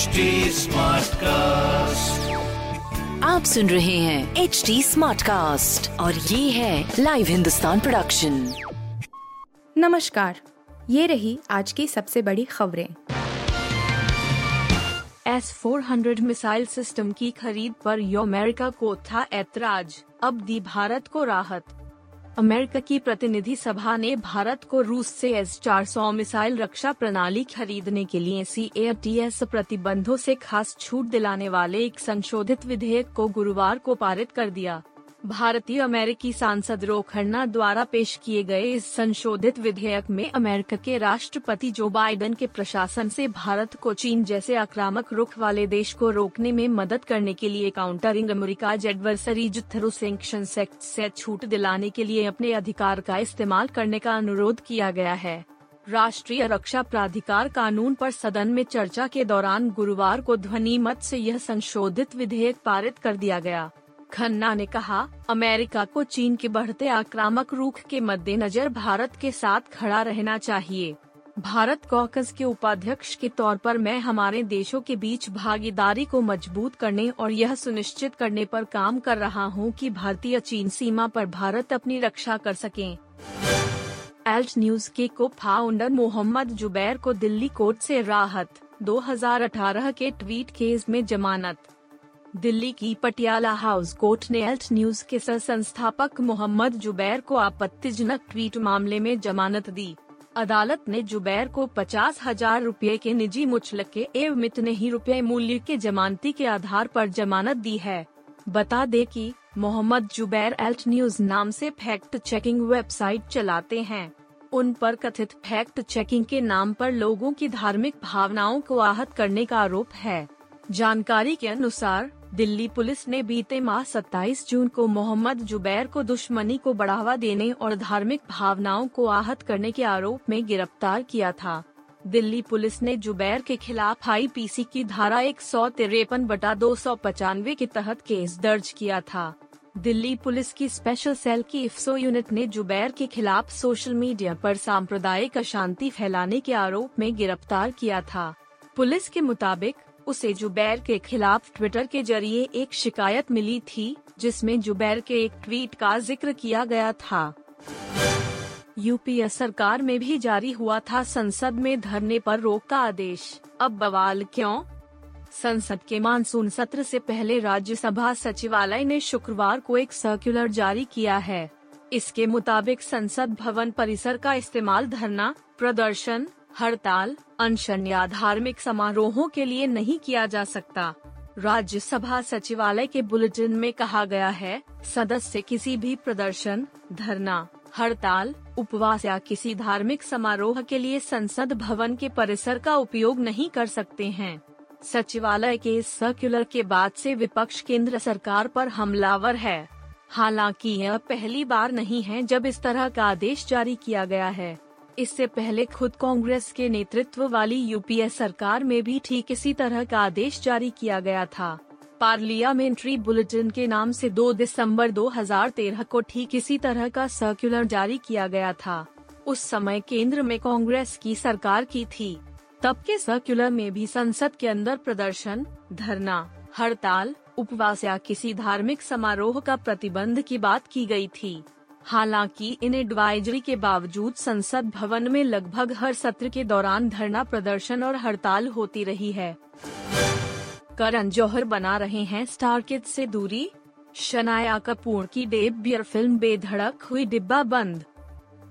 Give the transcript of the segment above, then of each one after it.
HD cast आप सुन रहे हैं एच डी स्मार्ट कास्ट और ये है लाइव हिंदुस्तान प्रोडक्शन नमस्कार ये रही आज की सबसे बड़ी खबरें। S four hundred missile system की खरीद पर यो अमेरिका को था ऐतराज। अब दी भारत को राहत। अमेरिका की प्रतिनिधि सभा ने भारत को रूस से एस चार सौ मिसाइल रक्षा प्रणाली खरीदने के लिए सी प्रतिबंधों से खास छूट दिलाने वाले एक संशोधित विधेयक को गुरुवार को पारित कर दिया। भारतीय अमेरिकी सांसद रो खन्ना द्वारा पेश किए गए इस संशोधित विधेयक में अमेरिका के राष्ट्रपति जो बाइडन के प्रशासन से भारत को चीन जैसे आक्रामक रुख वाले देश को रोकने में मदद करने के लिए countering America adversaries through sanction act से छूट दिलाने के लिए अपने अधिकार का इस्तेमाल करने का अनुरोध किया गया है। राष्ट्रीय रक्षा प्राधिकार कानून पर सदन में चर्चा के दौरान गुरुवार को ध्वनि मत से यह संशोधित विधेयक पारित कर दिया गया। खन्ना ने कहा, अमेरिका को चीन के बढ़ते आक्रामक रुख के मद्देनजर भारत के साथ खड़ा रहना चाहिए। भारत कॉकस के उपाध्यक्ष के तौर पर मैं हमारे देशों के बीच भागीदारी को मज़बूत करने और यह सुनिश्चित करने पर काम कर रहा हूँ कि भारतीय चीन सीमा पर भारत अपनी रक्षा कर सके। एल्ट न्यूज़ के को फाउंडर मोहम्मद जुबैर को दिल्ली कोर्ट से राहत 2018 के ट्वीट केस में जमानत। दिल्ली की पटियाला हाउस कोर्ट ने एल्ट न्यूज़ के सह संस्थापक मोहम्मद जुबैर को आपत्तिजनक ट्वीट मामले में जमानत दी। अदालत ने जुबैर को पचास हज़ार रूपए के निजी मुचलके एवं इतने ही रुपए मूल्य के जमानती के आधार पर जमानत दी है। बता दे कि मोहम्मद जुबैर एल्ट न्यूज़ नाम से फैक्ट चेकिंग वेबसाइट चलाते हैं। उन पर कथित फैक्ट चेकिंग के नाम पर लोगों की धार्मिक भावनाओं को आहत करने का आरोप है। जानकारी के अनुसार दिल्ली पुलिस ने बीते माह 27 जून को मोहम्मद जुबैर को दुश्मनी को बढ़ावा देने और धार्मिक भावनाओं को आहत करने के आरोप में गिरफ़्तार किया था। दिल्ली पुलिस ने जुबैर के खिलाफ आईपीसी की धारा एक सौ तिरपन बटा दो सौ पचानवे के तहत केस दर्ज किया था। दिल्ली पुलिस की स्पेशल सेल की इफ्सो यूनिट ने जुबैर के खिलाफ सोशल मीडिया पर सांप्रदायिक अशांति फैलाने के आरोप में गिरफ़्तार किया था। पुलिस के मुताबिक उसे जुबैर के खिलाफ ट्विटर के ज़रिए एक शिकायत मिली थी, जिसमें जुबैर के एक ट्वीट का ज़िक्र किया गया था। यूपीए सरकार में भी जारी हुआ था संसद में धरने पर रोक का आदेश। अब बवाल क्यों? संसद के मानसून सत्र से पहले राज्यसभा सचिवालय ने शुक्रवार को एक सर्कुलर जारी किया है। इसके मुताबिक संसद भवन परिसर का इस्तेमाल धरना, प्रदर्शन हड़ताल, अनशन या धार्मिक समारोहों के लिए नहीं किया जा सकता। राज्यसभा सचिवालय के बुलेटिन में कहा गया है, सदस्य किसी भी प्रदर्शन, धरना, हड़ताल, उपवास या किसी धार्मिक समारोह के लिए संसद भवन के परिसर का उपयोग नहीं कर सकते हैं। सचिवालय के इस सर्कुलर के बाद से विपक्ष केंद्र सरकार पर हमलावर है। हालाँकि यह पहली बार नहीं है जब इस तरह का आदेश जारी किया गया है। इससे पहले खुद कांग्रेस के नेतृत्व वाली यूपीए सरकार में भी ठीक इसी तरह का आदेश जारी किया गया था। पार्लियामेंट्री बुलेटिन के नाम से 2 दिसंबर 2013 को ठीक इसी तरह का सर्कुलर जारी किया गया था। उस समय केंद्र में कांग्रेस की सरकार की थी। तब के सर्कुलर में भी संसद के अंदर प्रदर्शन, धरना, हड़ताल, उपवास या किसी धार्मिक समारोह का प्रतिबंध की बात की गई थी। हालाँकि, इन एडवाइजरी के बावजूद संसद भवन में लगभग हर सत्र के दौरान धरना प्रदर्शन और हड़ताल होती रही है। करण जौहर बना रहे हैं स्टार किड से दूरी। शनाया कपूर की डेब्यूर फ़िल्म बेधड़क हुई डिब्बा बंद।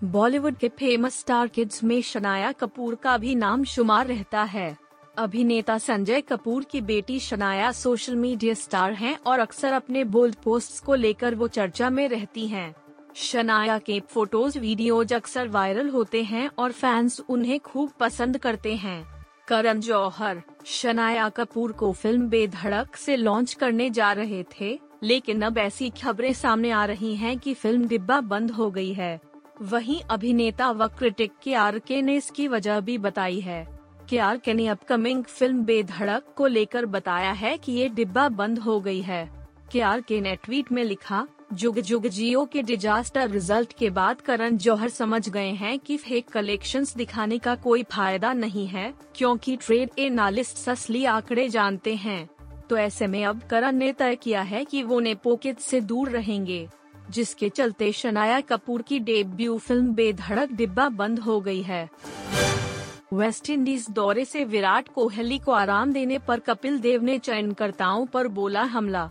बॉलीवुड के फ़ेमस स्टार किड्स में शनाया कपूर का भी नाम शुमार रहता है। अभिनेता संजय कपूर की बेटी शनाया सोशल मीडिया स्टार हैं और अक्सर अपने बोल्ड पोस्ट्स को लेकर वो चर्चा में रहती हैं। शनाया के फ़ोटोज़ वीडियोज़ अक्सर वायरल होते हैं और फैंस उन्हें खूब पसंद करते हैं। करण जौहर, शनाया कपूर को फ़िल्म बेधड़क से लॉन्च करने जा रहे थे, लेकिन अब ऐसी खबरें सामने आ रही हैं कि फ़िल्म डिब्बा बंद हो गई है। वहीं अभिनेता व क्रिटिक के आर के ने इसकी वजह भी बताई है। के आर के ने अपकमिंग फ़िल्म बेधड़क को लेकर बताया है कि ये डिब्बा बंद हो गई है। के आर के ने ट्वीट में लिखा जुग जुग जियो के डिजास्टर रिज़ल्ट के बाद करण जौहर समझ गए हैं कि फेक कलेक्शंस दिखाने का कोई फ़ायदा नहीं है, क्योंकि ट्रेड एनालिस्ट असली आंकड़े जानते हैं। तो ऐसे में अब करण ने तय किया है कि वो नेपोकित से दूर रहेंगे, जिसके चलते शनाया कपूर की डेब्यू फ़िल्म बेधड़क डिब्बा बंद हो गई है। वेस्ट इंडीज दौरे से विराट कोहली को आराम देने पर कपिल देव ने चयनकर्ताओं पर बोला हमला।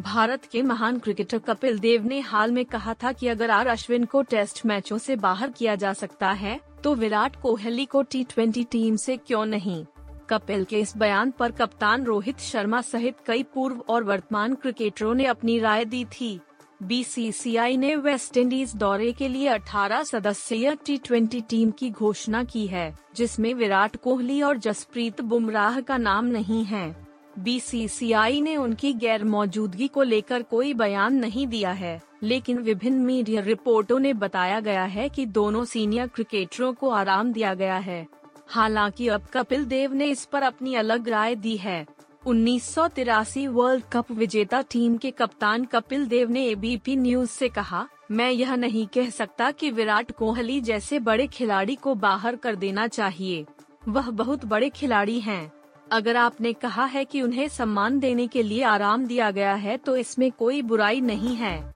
भारत के महान क्रिकेटर कपिल देव ने हाल में कहा था कि अगर आर अश्विन को टेस्ट मैचों से बाहर किया जा सकता है तो विराट कोहली को टी ट्वेंटी टीम से क्यों नहीं? कपिल के इस बयान पर कप्तान रोहित शर्मा सहित कई पूर्व और वर्तमान क्रिकेटरों ने अपनी राय दी थी। बीसीसीआई ने वेस्ट इंडीज दौरे के लिए 18 सदस्यीय टी टीम की घोषणा की है, जिसमें विराट कोहली और जसप्रीत बुमराह का नाम नहीं है। बीसीसीआई ने उनकी गैर मौजूदगी को लेकर कोई बयान नहीं दिया है, लेकिन विभिन्न मीडिया रिपोर्टों ने बताया गया है कि दोनों सीनियर क्रिकेटरों को आराम दिया गया है। हालाँकि अब कपिल देव ने इस पर अपनी अलग राय दी है। उन्नीस सौ तिरासी वर्ल्ड कप विजेता टीम के कप्तान कपिल देव ने एबीपी न्यूज़ से कहा, मैं यह नहीं कह सकता कि विराट कोहली जैसे बड़े खिलाड़ी को बाहर कर देना चाहिए। वह बहुत बड़े खिलाड़ी हैं। अगर आपने कहा है कि उन्हें सम्मान देने के लिए आराम दिया गया है तो इसमें कोई बुराई नहीं है।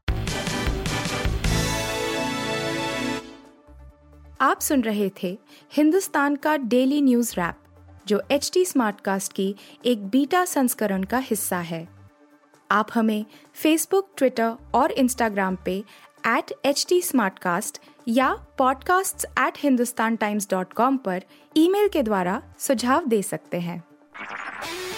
आप सुन रहे थे हिंदुस्तान का डेली न्यूज़ रैप, जो एच टी स्मार्टकास्ट की एक बीटा संस्करण का हिस्सा है। आप हमें फेसबुक ट्विटर और इंस्टाग्राम पे एट एच टी या podcasts@hindustantimes.com पर ईमेल के द्वारा सुझाव दे सकते हैं।